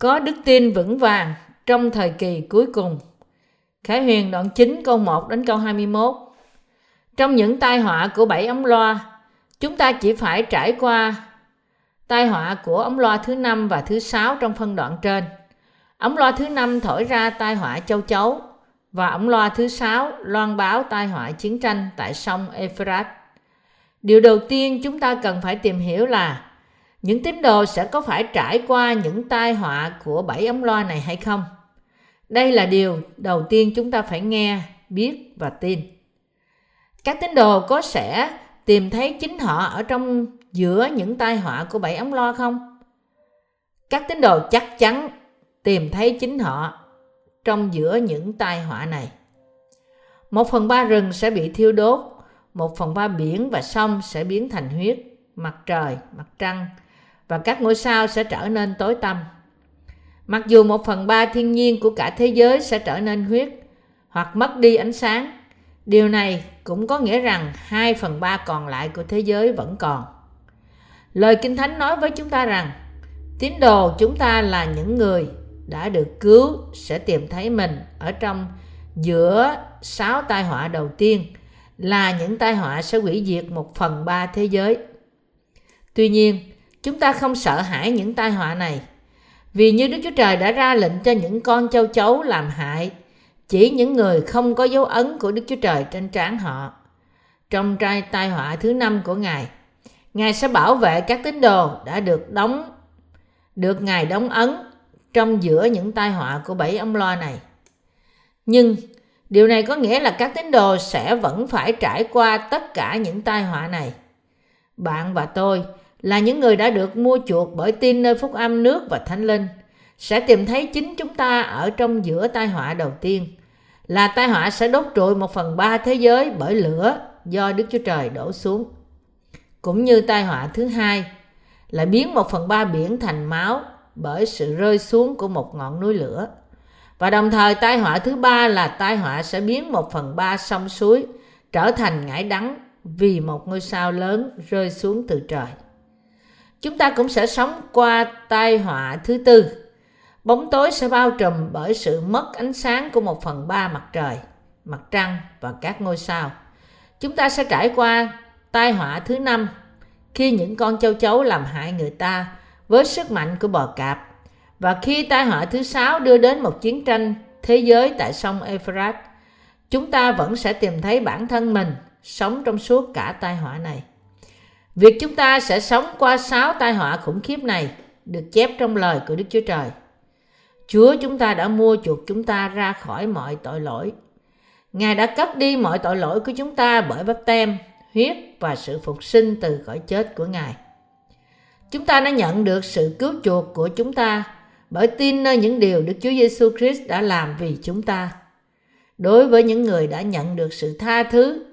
có đức tin vững vàng trong thời kỳ cuối cùng. Khải Huyền đoạn 9 câu 1 đến câu 21 Trong những tai họa của bảy ống loa, chúng ta chỉ phải trải qua tai họa của ống loa thứ năm và thứ sáu trong phân đoạn trên. Ống loa thứ năm thổi ra tai họa châu chấu và ống loa thứ sáu loan báo tai họa chiến tranh tại sông Euphrates. Điều đầu tiên chúng ta cần phải tìm hiểu là những tín đồ sẽ có phải trải qua những tai họa của bảy ống loa này hay không? Đây là điều đầu tiên chúng ta phải nghe, biết và tin. Các tín đồ có sẽ tìm thấy chính họ ở trong giữa những tai họa của bảy ống loa không? Các tín đồ chắc chắn tìm thấy chính họ trong giữa những tai họa này. Một phần ba rừng sẽ bị thiêu đốt, một phần ba biển và sông sẽ biến thành huyết, mặt trời, mặt trăng và các ngôi sao sẽ trở nên tối tăm. Mặc dù một phần ba thiên nhiên của cả thế giới sẽ trở nên huyết hoặc mất đi ánh sáng, điều này cũng có nghĩa rằng hai phần ba còn lại của thế giới vẫn còn. Lời Kinh Thánh nói với chúng ta rằng tín đồ chúng ta là những người đã được cứu sẽ tìm thấy mình ở trong giữa sáu tai họa đầu tiên là những tai họa sẽ hủy diệt một phần ba thế giới. Tuy nhiên, chúng ta không sợ hãi những tai họa này vì như Đức Chúa Trời đã ra lệnh cho những con châu chấu làm hại chỉ những người không có dấu ấn của Đức Chúa Trời trên trán họ. Trong trai tai họa thứ năm của Ngài, Ngài sẽ bảo vệ các tín đồ đã được đóng được Ngài đóng ấn trong giữa những tai họa của bảy ông loa này. Nhưng điều này có nghĩa là các tín đồ sẽ vẫn phải trải qua tất cả những tai họa này. Bạn và tôi là những người đã được mua chuộc bởi tin nơi phúc âm nước và thánh linh, sẽ tìm thấy chính chúng ta ở trong giữa tai họa đầu tiên là tai họa sẽ đốt trụi một phần ba thế giới bởi lửa do Đức Chúa Trời đổ xuống. Cũng như tai họa thứ hai là biến một phần ba biển thành máu bởi sự rơi xuống của một ngọn núi lửa. Và đồng thời tai họa thứ ba là tai họa sẽ biến một phần ba sông suối trở thành ngải đắng vì một ngôi sao lớn rơi xuống từ trời. Chúng ta cũng sẽ sống qua tai họa thứ tư. Bóng tối sẽ bao trùm bởi sự mất ánh sáng của một phần ba mặt trời, mặt trăng và các ngôi sao. Chúng ta sẽ trải qua tai họa thứ năm khi những con châu chấu làm hại người ta với sức mạnh của bò cạp và khi tai họa thứ sáu đưa đến một chiến tranh thế giới tại sông Euphrates, chúng ta vẫn sẽ tìm thấy bản thân mình sống trong suốt cả tai họa này. Việc chúng ta sẽ sống qua sáu tai họa khủng khiếp này được chép trong lời của Đức Chúa Trời. Chúa chúng ta đã mua chuộc chúng ta ra khỏi mọi tội lỗi. Ngài đã cất đi mọi tội lỗi của chúng ta bởi bắp tem, huyết và sự phục sinh từ khỏi chết của Ngài. Chúng ta đã nhận được sự cứu chuộc của chúng ta bởi tin nơi những điều Đức Chúa Giêsu Christ đã làm vì chúng ta. Đối với những người đã nhận được sự tha thứ,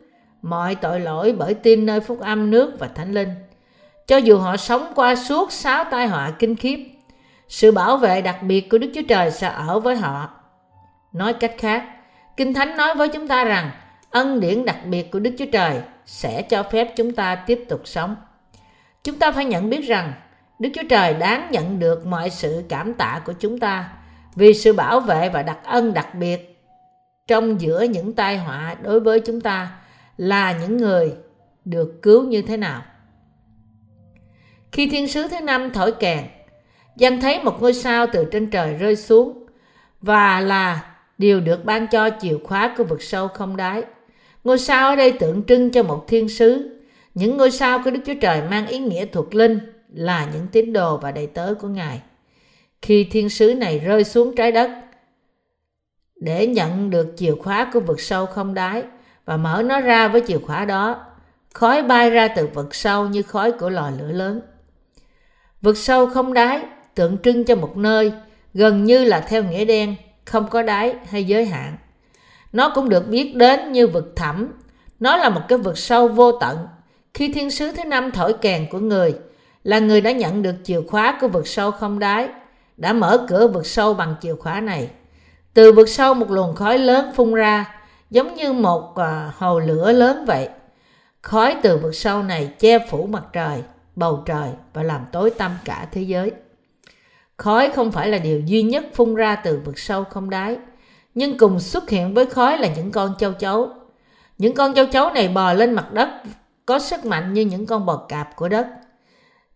mọi tội lỗi bởi tin nơi phúc âm nước và thánh linh, cho dù họ sống qua suốt sáu tai họa kinh khiếp, sự bảo vệ đặc biệt của Đức Chúa Trời sẽ ở với họ. Nói cách khác, Kinh Thánh nói với chúng ta rằng ân điển đặc biệt của Đức Chúa Trời sẽ cho phép chúng ta tiếp tục sống. Chúng ta phải nhận biết rằng Đức Chúa Trời đáng nhận được mọi sự cảm tạ của chúng ta vì sự bảo vệ và đặc ân đặc biệt trong giữa những tai họa đối với chúng ta là những người được cứu như thế nào. Khi thiên sứ thứ năm thổi kèn, Giăng thấy một ngôi sao từ trên trời rơi xuống và là điều được ban cho chìa khóa của vực sâu không đáy. Ngôi sao ở đây tượng trưng cho một thiên sứ. Những ngôi sao của Đức Chúa Trời mang ý nghĩa thuộc linh là những tín đồ và đầy tớ của Ngài. Khi thiên sứ này rơi xuống trái đất để nhận được chìa khóa của vực sâu không đáy và mở nó ra với chìa khóa đó, khói bay ra từ vực sâu như khói của lò lửa lớn. Vực sâu không đáy tượng trưng cho một nơi gần như là theo nghĩa đen, không có đáy hay giới hạn. Nó cũng được biết đến như vực thẳm. Nó là một cái vực sâu vô tận. Khi thiên sứ thứ năm thổi kèn của người, là người đã nhận được chìa khóa của vực sâu không đáy, đã mở cửa vực sâu bằng chìa khóa này. Từ vực sâu một luồng khói lớn phun ra, giống như một à, hồ lửa lớn vậy. Khói từ vực sâu này che phủ mặt trời, bầu trời và làm tối tăm cả thế giới. Khói không phải là điều duy nhất phun ra từ vực sâu không đáy, nhưng cùng xuất hiện với khói là những con châu chấu. Những con châu chấu này bò lên mặt đất có sức mạnh như những con bò cạp của đất.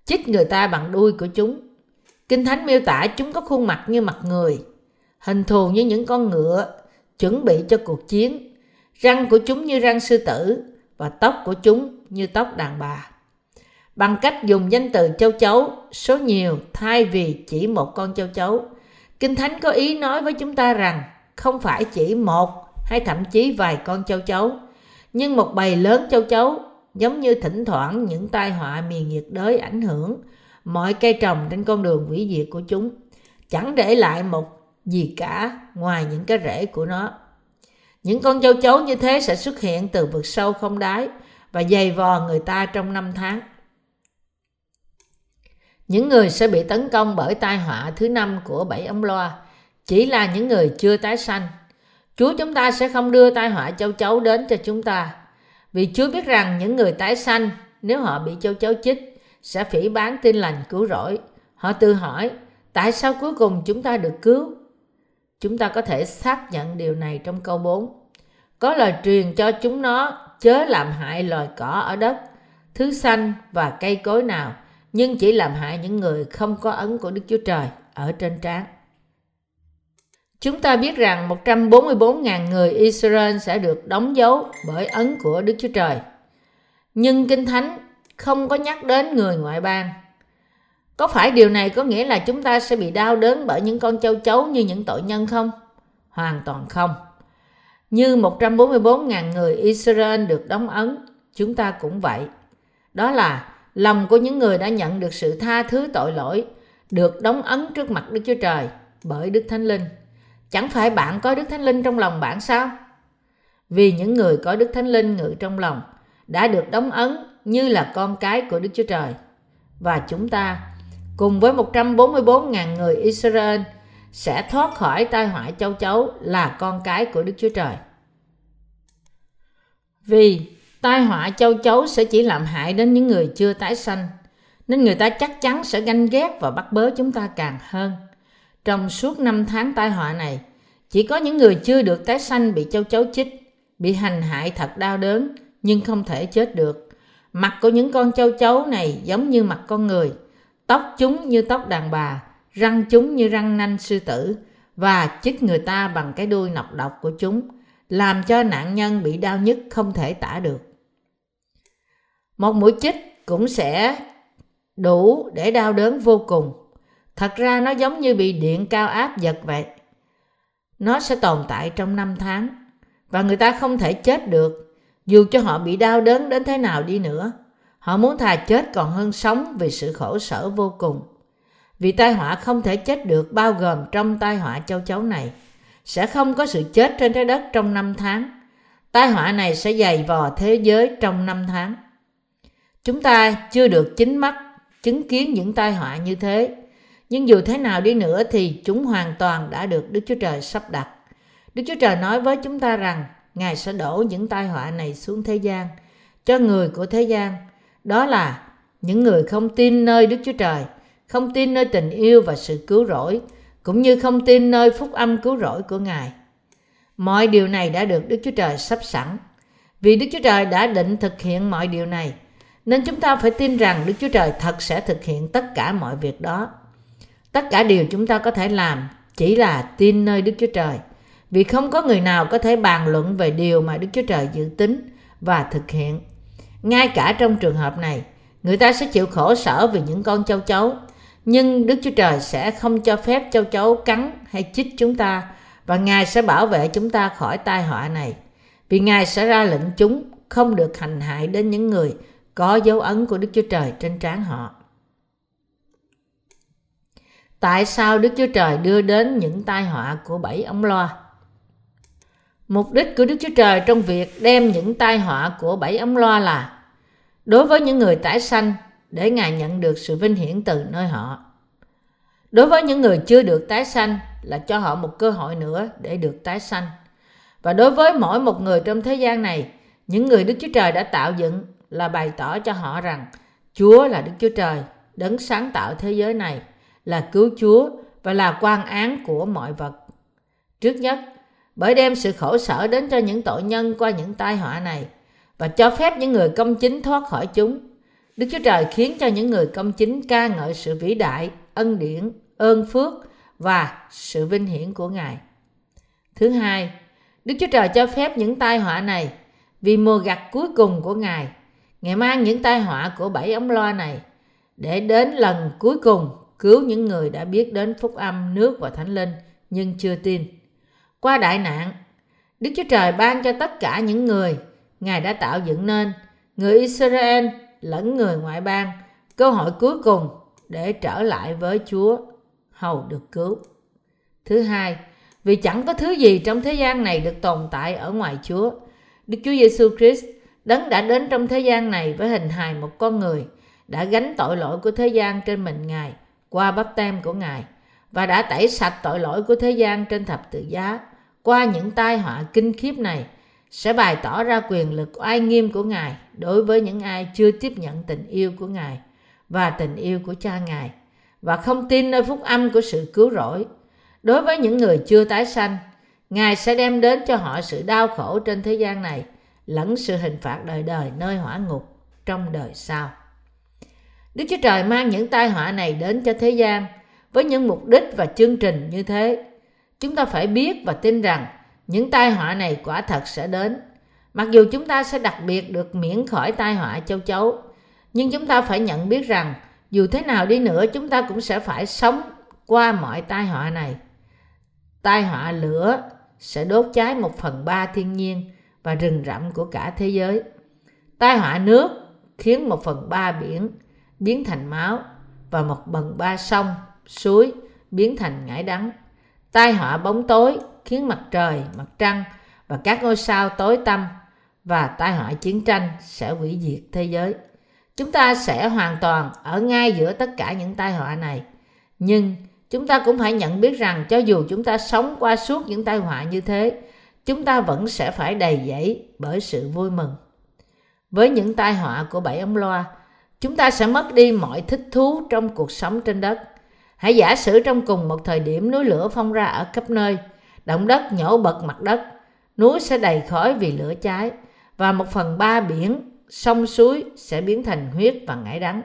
Chích người ta bằng đuôi của chúng. Kinh Thánh miêu tả chúng có khuôn mặt như mặt người, hình thù như những con ngựa, chuẩn bị cho cuộc chiến. Răng của chúng như răng sư tử và tóc của chúng như tóc đàn bà. Bằng cách dùng danh từ châu chấu, số nhiều thay vì chỉ một con châu chấu, Kinh Thánh có ý nói với chúng ta rằng không phải chỉ một hay thậm chí vài con châu chấu, nhưng một bầy lớn châu chấu giống như thỉnh thoảng những tai họa miền nhiệt đới ảnh hưởng mọi cây trồng trên con đường hủy diệt của chúng, chẳng để lại một gì cả ngoài những cái rễ của nó. Những con châu chấu như thế sẽ xuất hiện từ vực sâu không đáy và dày vò người ta trong năm tháng. Những người sẽ bị tấn công bởi tai họa thứ năm của bảy ống loa chỉ là những người chưa tái sanh. Chúa chúng ta sẽ không đưa tai họa châu chấu đến cho chúng ta. Vì Chúa biết rằng những người tái sanh, nếu họ bị châu chấu chích, sẽ phỉ bán tin lành cứu rỗi. Họ tự hỏi, tại sao cuối cùng chúng ta được cứu? Chúng ta có thể xác nhận điều này trong câu 4. Có lời truyền cho chúng nó chớ làm hại loài cỏ ở đất, thứ xanh và cây cối nào, nhưng chỉ làm hại những người không có ấn của Đức Chúa Trời ở trên trán. Chúng ta biết rằng 144.000 người Israel sẽ được đóng dấu bởi ấn của Đức Chúa Trời. Nhưng Kinh Thánh không có nhắc đến người ngoại bang. Có phải điều này có nghĩa là chúng ta sẽ bị đau đớn bởi những con châu chấu như những tội nhân không? Hoàn toàn không. Như 144.000 người Israel được đóng ấn, chúng ta cũng vậy. Đó là lòng của những người đã nhận được sự tha thứ tội lỗi, được đóng ấn trước mặt Đức Chúa Trời bởi Đức Thánh Linh. Chẳng phải bạn có Đức Thánh Linh trong lòng bạn sao? Vì những người có Đức Thánh Linh ngự trong lòng đã được đóng ấn như là con cái của Đức Chúa Trời. Và chúng ta cùng với 144.000 người Israel sẽ thoát khỏi tai họa châu chấu là con cái của Đức Chúa Trời. Vì tai họa châu chấu sẽ chỉ làm hại đến những người chưa tái sanh, nên người ta chắc chắn sẽ ganh ghét và bắt bớ chúng ta càng hơn. Trong suốt năm tháng tai họa này, chỉ có những người chưa được tái sanh bị châu chấu chích, bị hành hại thật đau đớn nhưng không thể chết được. Mặt của những con châu chấu này giống như mặt con người, tóc chúng như tóc đàn bà, răng chúng như răng nanh sư tử và chích người ta bằng cái đuôi nọc độc của chúng, làm cho nạn nhân bị đau nhức không thể tả được. Một mũi chích cũng sẽ đủ để đau đớn vô cùng. Thật ra nó giống như bị điện cao áp giật vậy. Nó sẽ tồn tại trong năm tháng và người ta không thể chết được dù cho họ bị đau đớn đến thế nào đi nữa. Họ muốn thà chết còn hơn sống vì sự khổ sở vô cùng. Vì tai họa không thể chết được, bao gồm trong tai họa châu chấu này. Sẽ không có sự chết trên trái đất trong năm tháng. Tai họa này sẽ dày vò thế giới trong năm tháng. Chúng ta chưa được chính mắt chứng kiến những tai họa như thế. Nhưng dù thế nào đi nữa thì chúng hoàn toàn đã được Đức Chúa Trời sắp đặt. Đức Chúa Trời nói với chúng ta rằng, Ngài sẽ đổ những tai họa này xuống thế gian, cho người của thế gian. Đó là những người không tin nơi Đức Chúa Trời, không tin nơi tình yêu và sự cứu rỗi, cũng như không tin nơi phúc âm cứu rỗi của Ngài. Mọi điều này đã được Đức Chúa Trời sắp sẵn. Vì Đức Chúa Trời đã định thực hiện mọi điều này, nên chúng ta phải tin rằng Đức Chúa Trời thật sẽ thực hiện tất cả mọi việc đó. Tất cả điều chúng ta có thể làm chỉ là tin nơi Đức Chúa Trời. Vì không có người nào có thể bàn luận về điều mà Đức Chúa Trời dự tính và thực hiện. Ngay cả trong trường hợp này, người ta sẽ chịu khổ sở vì những con châu chấu. Nhưng Đức Chúa Trời sẽ không cho phép châu chấu cắn hay chích chúng ta và Ngài sẽ bảo vệ chúng ta khỏi tai họa này. Vì Ngài sẽ ra lệnh chúng không được hành hại đến những người có dấu ấn của Đức Chúa Trời trên trán họ. Tại sao Đức Chúa Trời đưa đến những tai họa của bảy ống loa? Mục đích của Đức Chúa Trời trong việc đem những tai họa của bảy ống loa là đối với những người tái sanh để Ngài nhận được sự vinh hiển từ nơi họ. Đối với những người chưa được tái sanh là cho họ một cơ hội nữa để được tái sanh. Và đối với mỗi một người trong thế gian này, những người Đức Chúa Trời đã tạo dựng là bày tỏ cho họ rằng Chúa là Đức Chúa Trời, đấng sáng tạo thế giới này là cứu Chúa và là quan án của mọi vật. Trước nhất, bởi đem sự khổ sở đến cho những tội nhân qua những tai họa này và cho phép những người công chính thoát khỏi chúng. Đức Chúa Trời khiến cho những người công chính ca ngợi sự vĩ đại, ân điển, ơn phước và sự vinh hiển của Ngài. Thứ hai, Đức Chúa Trời cho phép những tai họa này vì mùa gặt cuối cùng của Ngài. Ngài mang những tai họa của bảy ống loa này để đến lần cuối cùng cứu những người đã biết đến phúc âm nước và thánh linh nhưng chưa tin. Qua đại nạn, Đức Chúa Trời ban cho tất cả những người Ngài đã tạo dựng nên, người Israel lẫn người ngoại bang, cơ hội cuối cùng để trở lại với Chúa, hầu được cứu. Thứ hai, vì chẳng có thứ gì trong thế gian này được tồn tại ở ngoài Chúa. Đức Chúa Giêsu Christ đấng đã đến trong thế gian này với hình hài một con người, đã gánh tội lỗi của thế gian trên mình Ngài qua bắp tem của Ngài và đã tẩy sạch tội lỗi của thế gian trên thập tự giá qua những tai họa kinh khiếp này sẽ bày tỏ ra quyền lực oai nghiêm của Ngài đối với những ai chưa tiếp nhận tình yêu của Ngài và tình yêu của cha Ngài và không tin nơi phúc âm của sự cứu rỗi. Đối với những người chưa tái sanh, Ngài sẽ đem đến cho họ sự đau khổ trên thế gian này lẫn sự hình phạt đời đời nơi hỏa ngục trong đời sau. Đức Chúa Trời mang những tai họa này đến cho thế gian với những mục đích và chương trình như thế. Chúng ta phải biết và tin rằng những tai họa này quả thật sẽ đến. Mặc dù chúng ta sẽ đặc biệt được miễn khỏi tai họa châu chấu, nhưng chúng ta phải nhận biết rằng dù thế nào đi nữa chúng ta cũng sẽ phải sống qua mọi tai họa này. Tai họa lửa sẽ đốt cháy một phần ba thiên nhiên và rừng rậm của cả thế giới. Tai họa nước khiến một phần ba biển biến thành máu và một phần ba sông, suối biến thành ngải đắng. Tai họa bóng tối khiến mặt trời, mặt trăng và các ngôi sao tối tăm và tai họa chiến tranh sẽ hủy diệt thế giới. Chúng ta sẽ hoàn toàn ở ngay giữa tất cả những tai họa này. Nhưng chúng ta cũng phải nhận biết rằng cho dù chúng ta sống qua suốt những tai họa như thế, chúng ta vẫn sẽ phải đầy dẫy bởi sự vui mừng. Với những tai họa của bảy ống loa, chúng ta sẽ mất đi mọi thích thú trong cuộc sống trên đất. Hãy giả sử trong cùng một thời điểm núi lửa phong ra ở khắp nơi, động đất nhổ bật mặt đất, núi sẽ đầy khói vì lửa cháy và một phần ba biển, sông suối sẽ biến thành huyết và ngải đắng.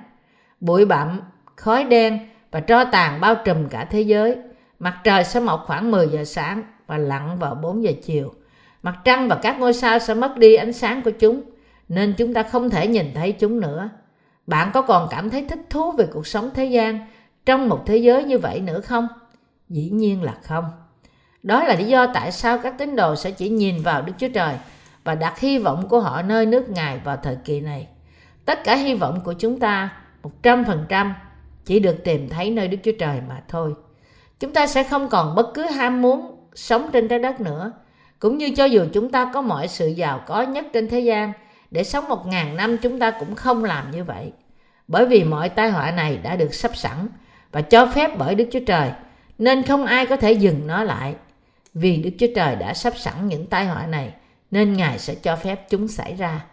Bụi bặm, khói đen và tro tàn bao trùm cả thế giới. Mặt trời sẽ mọc khoảng 10 giờ sáng và lặn vào 4 giờ chiều. Mặt trăng và các ngôi sao sẽ mất đi ánh sáng của chúng, nên chúng ta không thể nhìn thấy chúng nữa. Bạn có còn cảm thấy thích thú về cuộc sống thế gian trong một thế giới như vậy nữa không? Dĩ nhiên là không. Đó là lý do tại sao các tín đồ sẽ chỉ nhìn vào Đức Chúa Trời và đặt hy vọng của họ nơi nước Ngài vào thời kỳ này. Tất cả hy vọng của chúng ta 100% chỉ được tìm thấy nơi Đức Chúa Trời mà thôi. Chúng ta sẽ không còn bất cứ ham muốn sống trên trái đất nữa. Cũng như cho dù chúng ta có mọi sự giàu có nhất trên thế gian, để sống một ngàn năm chúng ta cũng không làm như vậy. Bởi vì mọi tai họa này đã được sắp sẵn và cho phép bởi Đức Chúa Trời, nên không ai có thể dừng nó lại. Vì Đức Chúa Trời đã sắp sẵn những tai họa này, nên Ngài sẽ cho phép chúng xảy ra.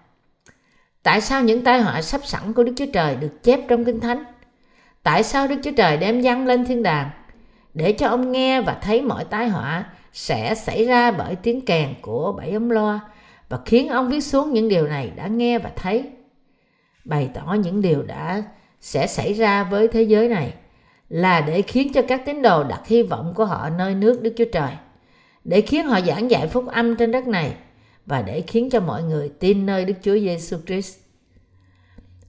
Tại sao những tai họa sắp sẵn của Đức Chúa Trời được chép trong Kinh Thánh? Tại sao Đức Chúa Trời đem dăng lên thiên đàng? Để cho ông nghe và thấy mọi tai họa sẽ xảy ra bởi tiếng kèn của bảy ống loa và khiến ông viết xuống những điều này đã nghe và thấy. Bày tỏ những điều đã sẽ xảy ra với thế giới này là để khiến cho các tín đồ đặt hy vọng của họ nơi nước Đức Chúa Trời, để khiến họ giảng dạy phúc âm trên đất này và để khiến cho mọi người tin nơi Đức Chúa Giêsu Christ.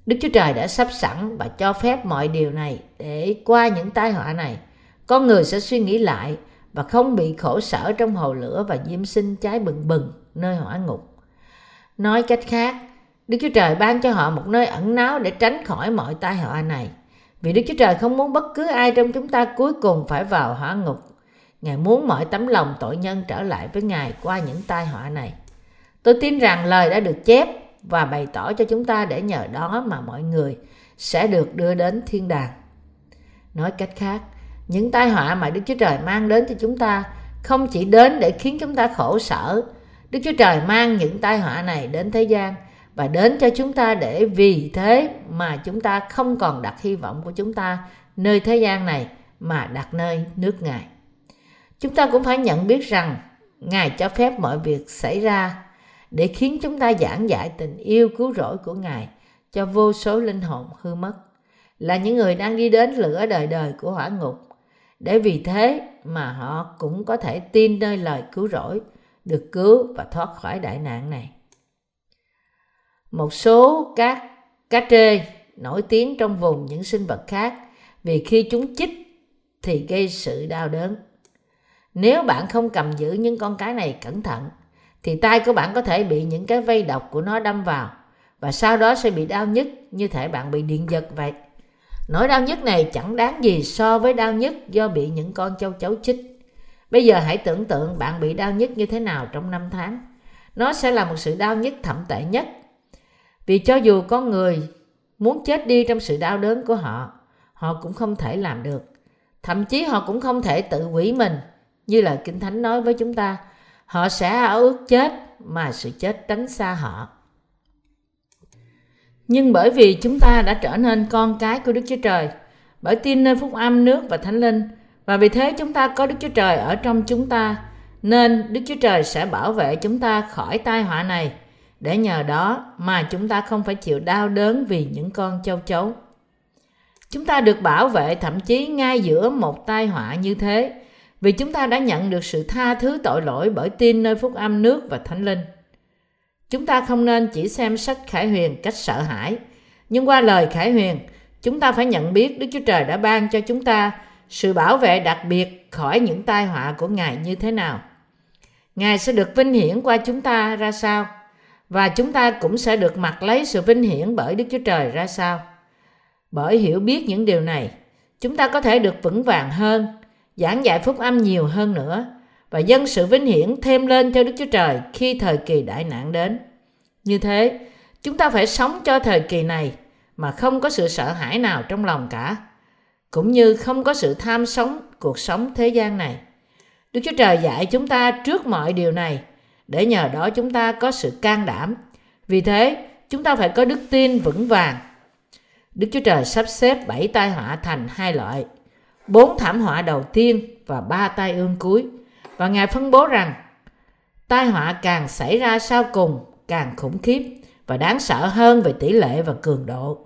Đức Chúa Trời đã sắp sẵn và cho phép mọi điều này để qua những tai họa này, con người sẽ suy nghĩ lại và không bị khổ sở trong hồ lửa và diêm sinh cháy bừng bừng nơi hỏa ngục. Nói cách khác, Đức Chúa Trời ban cho họ một nơi ẩn náu để tránh khỏi mọi tai họa này. Vì Đức Chúa Trời không muốn bất cứ ai trong chúng ta cuối cùng phải vào hỏa ngục. Ngài muốn mọi tấm lòng tội nhân trở lại với Ngài qua những tai họa này. Tôi tin rằng lời đã được chép và bày tỏ cho chúng ta để nhờ đó mà mọi người sẽ được đưa đến thiên đàng. Nói cách khác, những tai họa mà Đức Chúa Trời mang đến cho chúng ta không chỉ đến để khiến chúng ta khổ sở. Đức Chúa Trời mang những tai họa này đến thế gian và đến cho chúng ta để vì thế mà chúng ta không còn đặt hy vọng của chúng ta nơi thế gian này mà đặt nơi nước Ngài. Chúng ta cũng phải nhận biết rằng Ngài cho phép mọi việc xảy ra để khiến chúng ta giảng dạy tình yêu cứu rỗi của Ngài cho vô số linh hồn hư mất, là những người đang đi đến lửa đời đời của hỏa ngục, để vì thế mà họ cũng có thể tin nơi lời cứu rỗi, được cứu và thoát khỏi đại nạn này. Một số các cá trê nổi tiếng trong vùng những sinh vật khác vì khi chúng chích thì gây sự đau đớn. Nếu bạn không cầm giữ những con cá này cẩn thận, thì tay của bạn có thể bị những cái vây độc của nó đâm vào và sau đó sẽ bị đau nhức như thể bạn bị điện giật vậy. Nỗi đau nhức này chẳng đáng gì so với đau nhức do bị những con châu chấu chích. Bây giờ hãy tưởng tượng bạn bị đau nhức như thế nào trong năm tháng. Nó sẽ là một sự đau nhức thậm tệ nhất. Vì cho dù con người muốn chết đi trong sự đau đớn của họ, họ cũng không thể làm được. Thậm chí họ cũng không thể tự hủy mình như lời Kinh Thánh nói với chúng ta, họ sẽ ao ước chết mà sự chết tránh xa họ. Nhưng bởi vì chúng ta đã trở nên con cái của Đức Chúa Trời, bởi tin nơi phúc âm nước và thánh linh, và vì thế chúng ta có Đức Chúa Trời ở trong chúng ta, nên Đức Chúa Trời sẽ bảo vệ chúng ta khỏi tai họa này, để nhờ đó mà chúng ta không phải chịu đau đớn vì những con châu chấu. Chúng ta được bảo vệ thậm chí ngay giữa một tai họa như thế, vì chúng ta đã nhận được sự tha thứ tội lỗi bởi tin nơi phúc âm nước và thánh linh. Chúng ta không nên chỉ xem sách Khải Huyền cách sợ hãi, nhưng qua lời Khải Huyền, chúng ta phải nhận biết Đức Chúa Trời đã ban cho chúng ta sự bảo vệ đặc biệt khỏi những tai họa của Ngài như thế nào. Ngài sẽ được vinh hiển qua chúng ta ra sao, và chúng ta cũng sẽ được mặc lấy sự vinh hiển bởi Đức Chúa Trời ra sao. Bởi hiểu biết những điều này, chúng ta có thể được vững vàng hơn giảng dạy phúc âm nhiều hơn nữa và dân sự vinh hiển thêm lên cho Đức Chúa Trời khi thời kỳ đại nạn đến. Như thế, chúng ta phải sống cho thời kỳ này mà không có sự sợ hãi nào trong lòng cả, cũng như không có sự tham sống cuộc sống thế gian này. Đức Chúa Trời dạy chúng ta trước mọi điều này để nhờ đó chúng ta có sự can đảm. Vì thế, chúng ta phải có đức tin vững vàng. Đức Chúa Trời sắp xếp bảy tai họa thành hai loại – bốn thảm họa đầu tiên và ba tai ương cuối. Và ngài phân bố rằng tai họa càng xảy ra sau cùng càng khủng khiếp và đáng sợ hơn về tỷ lệ và cường độ.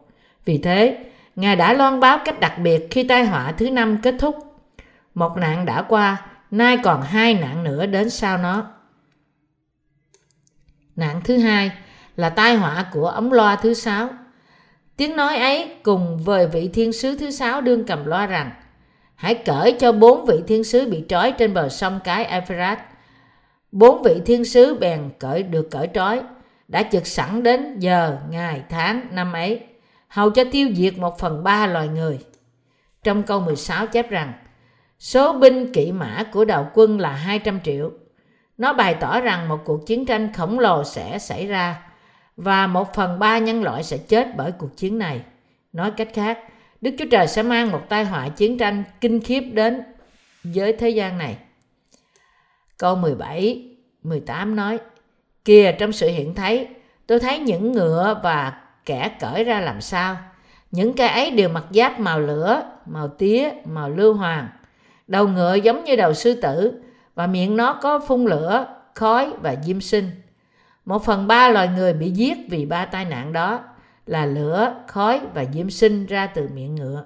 Vì thế ngài đã loan báo cách đặc biệt khi tai họa thứ năm kết thúc. Một nạn đã qua nay còn hai nạn nữa đến sau nó nạn thứ hai là tai họa của ống loa thứ sáu tiếng nói ấy cùng với vị thiên sứ thứ sáu đương cầm loa rằng hãy cởi cho bốn vị thiên sứ bị trói trên bờ sông cái Euphrates. Bốn vị thiên sứ bèn cởi được cởi trói, đã trực sẵn đến giờ, ngày, tháng, năm ấy, hầu cho tiêu diệt một phần ba loài người. Trong câu 16 chép rằng, số binh kỵ mã của đạo quân là 200 triệu. Nó bày tỏ rằng một cuộc chiến tranh khổng lồ sẽ xảy ra và một phần ba nhân loại sẽ chết bởi cuộc chiến này. Nói cách khác, Đức Chúa Trời sẽ mang một tai họa chiến tranh kinh khiếp đến với thế gian này. Câu 17, 18 nói, Kìa trong sự hiện thấy, tôi thấy những ngựa và kẻ cởi ra làm sao. Những cái ấy đều mặc giáp màu lửa, màu tía, màu lưu hoàng. Đầu ngựa giống như đầu sư tử và miệng nó có phun lửa, khói và diêm sinh. Một phần ba loài người bị giết vì ba tai nạn đó là lửa, khói và diêm sinh ra từ miệng ngựa.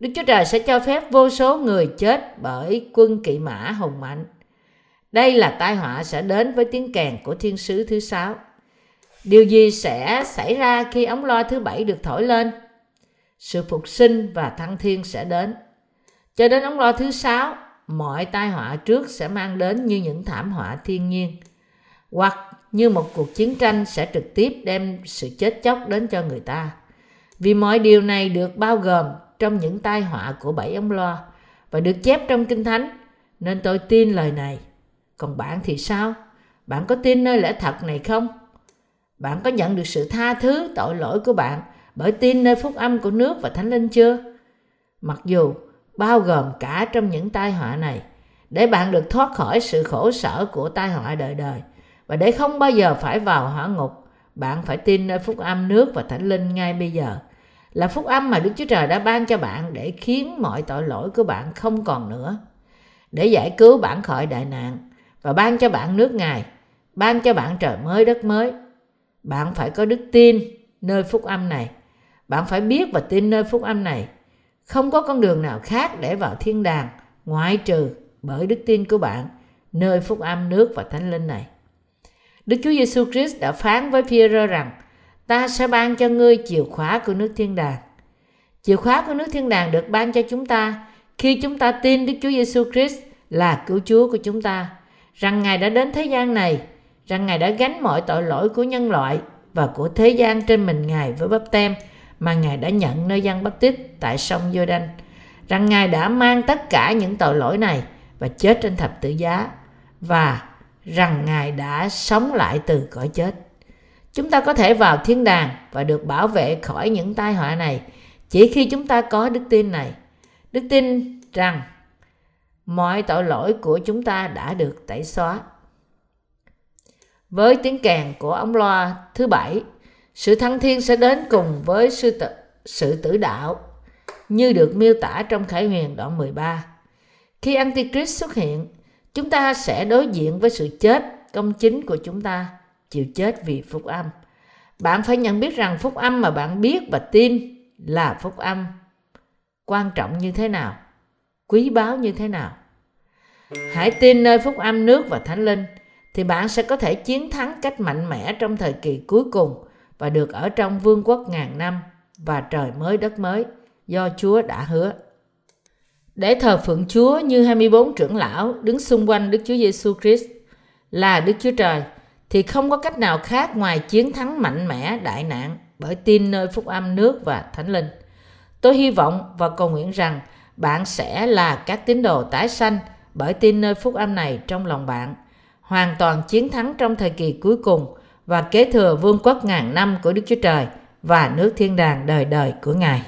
Đức Chúa Trời sẽ cho phép vô số người chết bởi quân kỵ mã hùng mạnh. Đây là tai họa sẽ đến với tiếng kèn của thiên sứ thứ sáu. Điều gì sẽ xảy ra khi ống loa thứ bảy được thổi lên? Sự phục sinh và thăng thiên sẽ đến. Cho đến ống loa thứ sáu, mọi tai họa trước sẽ mang đến như những thảm họa thiên nhiên. Hoặc như một cuộc chiến tranh sẽ trực tiếp đem sự chết chóc đến cho người ta. Vì mọi điều này được bao gồm trong những tai họa của bảy ống loa và được chép trong Kinh Thánh, nên tôi tin lời này. Còn bạn thì sao? Bạn có tin nơi lẽ thật này không? Bạn có nhận được sự tha thứ tội lỗi của bạn bởi tin nơi phúc âm của nước và thánh linh chưa? Mặc dù bao gồm cả trong những tai họa này, để bạn được thoát khỏi sự khổ sở của tai họa đời đời – và để không bao giờ phải vào hỏa ngục, bạn phải tin nơi phúc âm nước và thánh linh ngay bây giờ. là phúc âm mà Đức Chúa Trời đã ban cho bạn để khiến mọi tội lỗi của bạn không còn nữa, để giải cứu bạn khỏi đại nạn và ban cho bạn nước Ngài, ban cho bạn trời mới đất mới. Bạn phải có đức tin nơi phúc âm này. Bạn phải biết và tin nơi phúc âm này. Không có con đường nào khác để vào thiên đàng ngoại trừ bởi đức tin của bạn nơi phúc âm nước và thánh linh này. Đức Chúa Giêsu Christ đã phán với Phi-rơ rằng ta sẽ ban cho ngươi chìa khóa của nước thiên đàng. Chìa khóa của nước thiên đàng được ban cho chúng ta khi chúng ta tin Đức Chúa Giêsu Christ là cứu Chúa của chúng ta, rằng Ngài đã đến thế gian này, rằng Ngài đã gánh mọi tội lỗi của nhân loại và của thế gian trên mình Ngài với bắp tem mà Ngài đã nhận nơi dân Bắp Tít tại sông giô đanh rằng Ngài đã mang tất cả những tội lỗi này và chết trên thập tự giá và rằng Ngài đã sống lại từ cõi chết. Chúng ta có thể vào thiên đàng và được bảo vệ khỏi những tai họa này chỉ khi chúng ta có đức tin này. Đức tin rằng mọi tội lỗi của chúng ta đã được tẩy xóa. Với tiếng kèn của ống loa thứ bảy, sự thăng thiên sẽ đến cùng với sự, tử, sự tử đạo như được miêu tả trong Khải Huyền đoạn 13. Khi Antichrist xuất hiện, chúng ta sẽ đối diện với sự chết công chính của chúng ta, chịu chết vì phúc âm. Bạn phải nhận biết rằng phúc âm mà bạn biết và tin là phúc âm quan trọng như thế nào, quý báu như thế nào. Hãy tin nơi phúc âm nước và thánh linh thì bạn sẽ có thể chiến thắng cách mạnh mẽ trong thời kỳ cuối cùng và được ở trong vương quốc ngàn năm và trời mới đất mới do Chúa đã hứa. Để thờ phượng Chúa như 24 trưởng lão đứng xung quanh Đức Chúa Giêsu Christ là Đức Chúa Trời thì không có cách nào khác ngoài chiến thắng mạnh mẽ đại nạn bởi tin nơi phúc âm nước và thánh linh. Tôi hy vọng và cầu nguyện rằng bạn sẽ là các tín đồ tái sanh bởi tin nơi phúc âm này trong lòng bạn, hoàn toàn chiến thắng trong thời kỳ cuối cùng và kế thừa vương quốc ngàn năm của Đức Chúa Trời và nước thiên đàng đời đời của Ngài.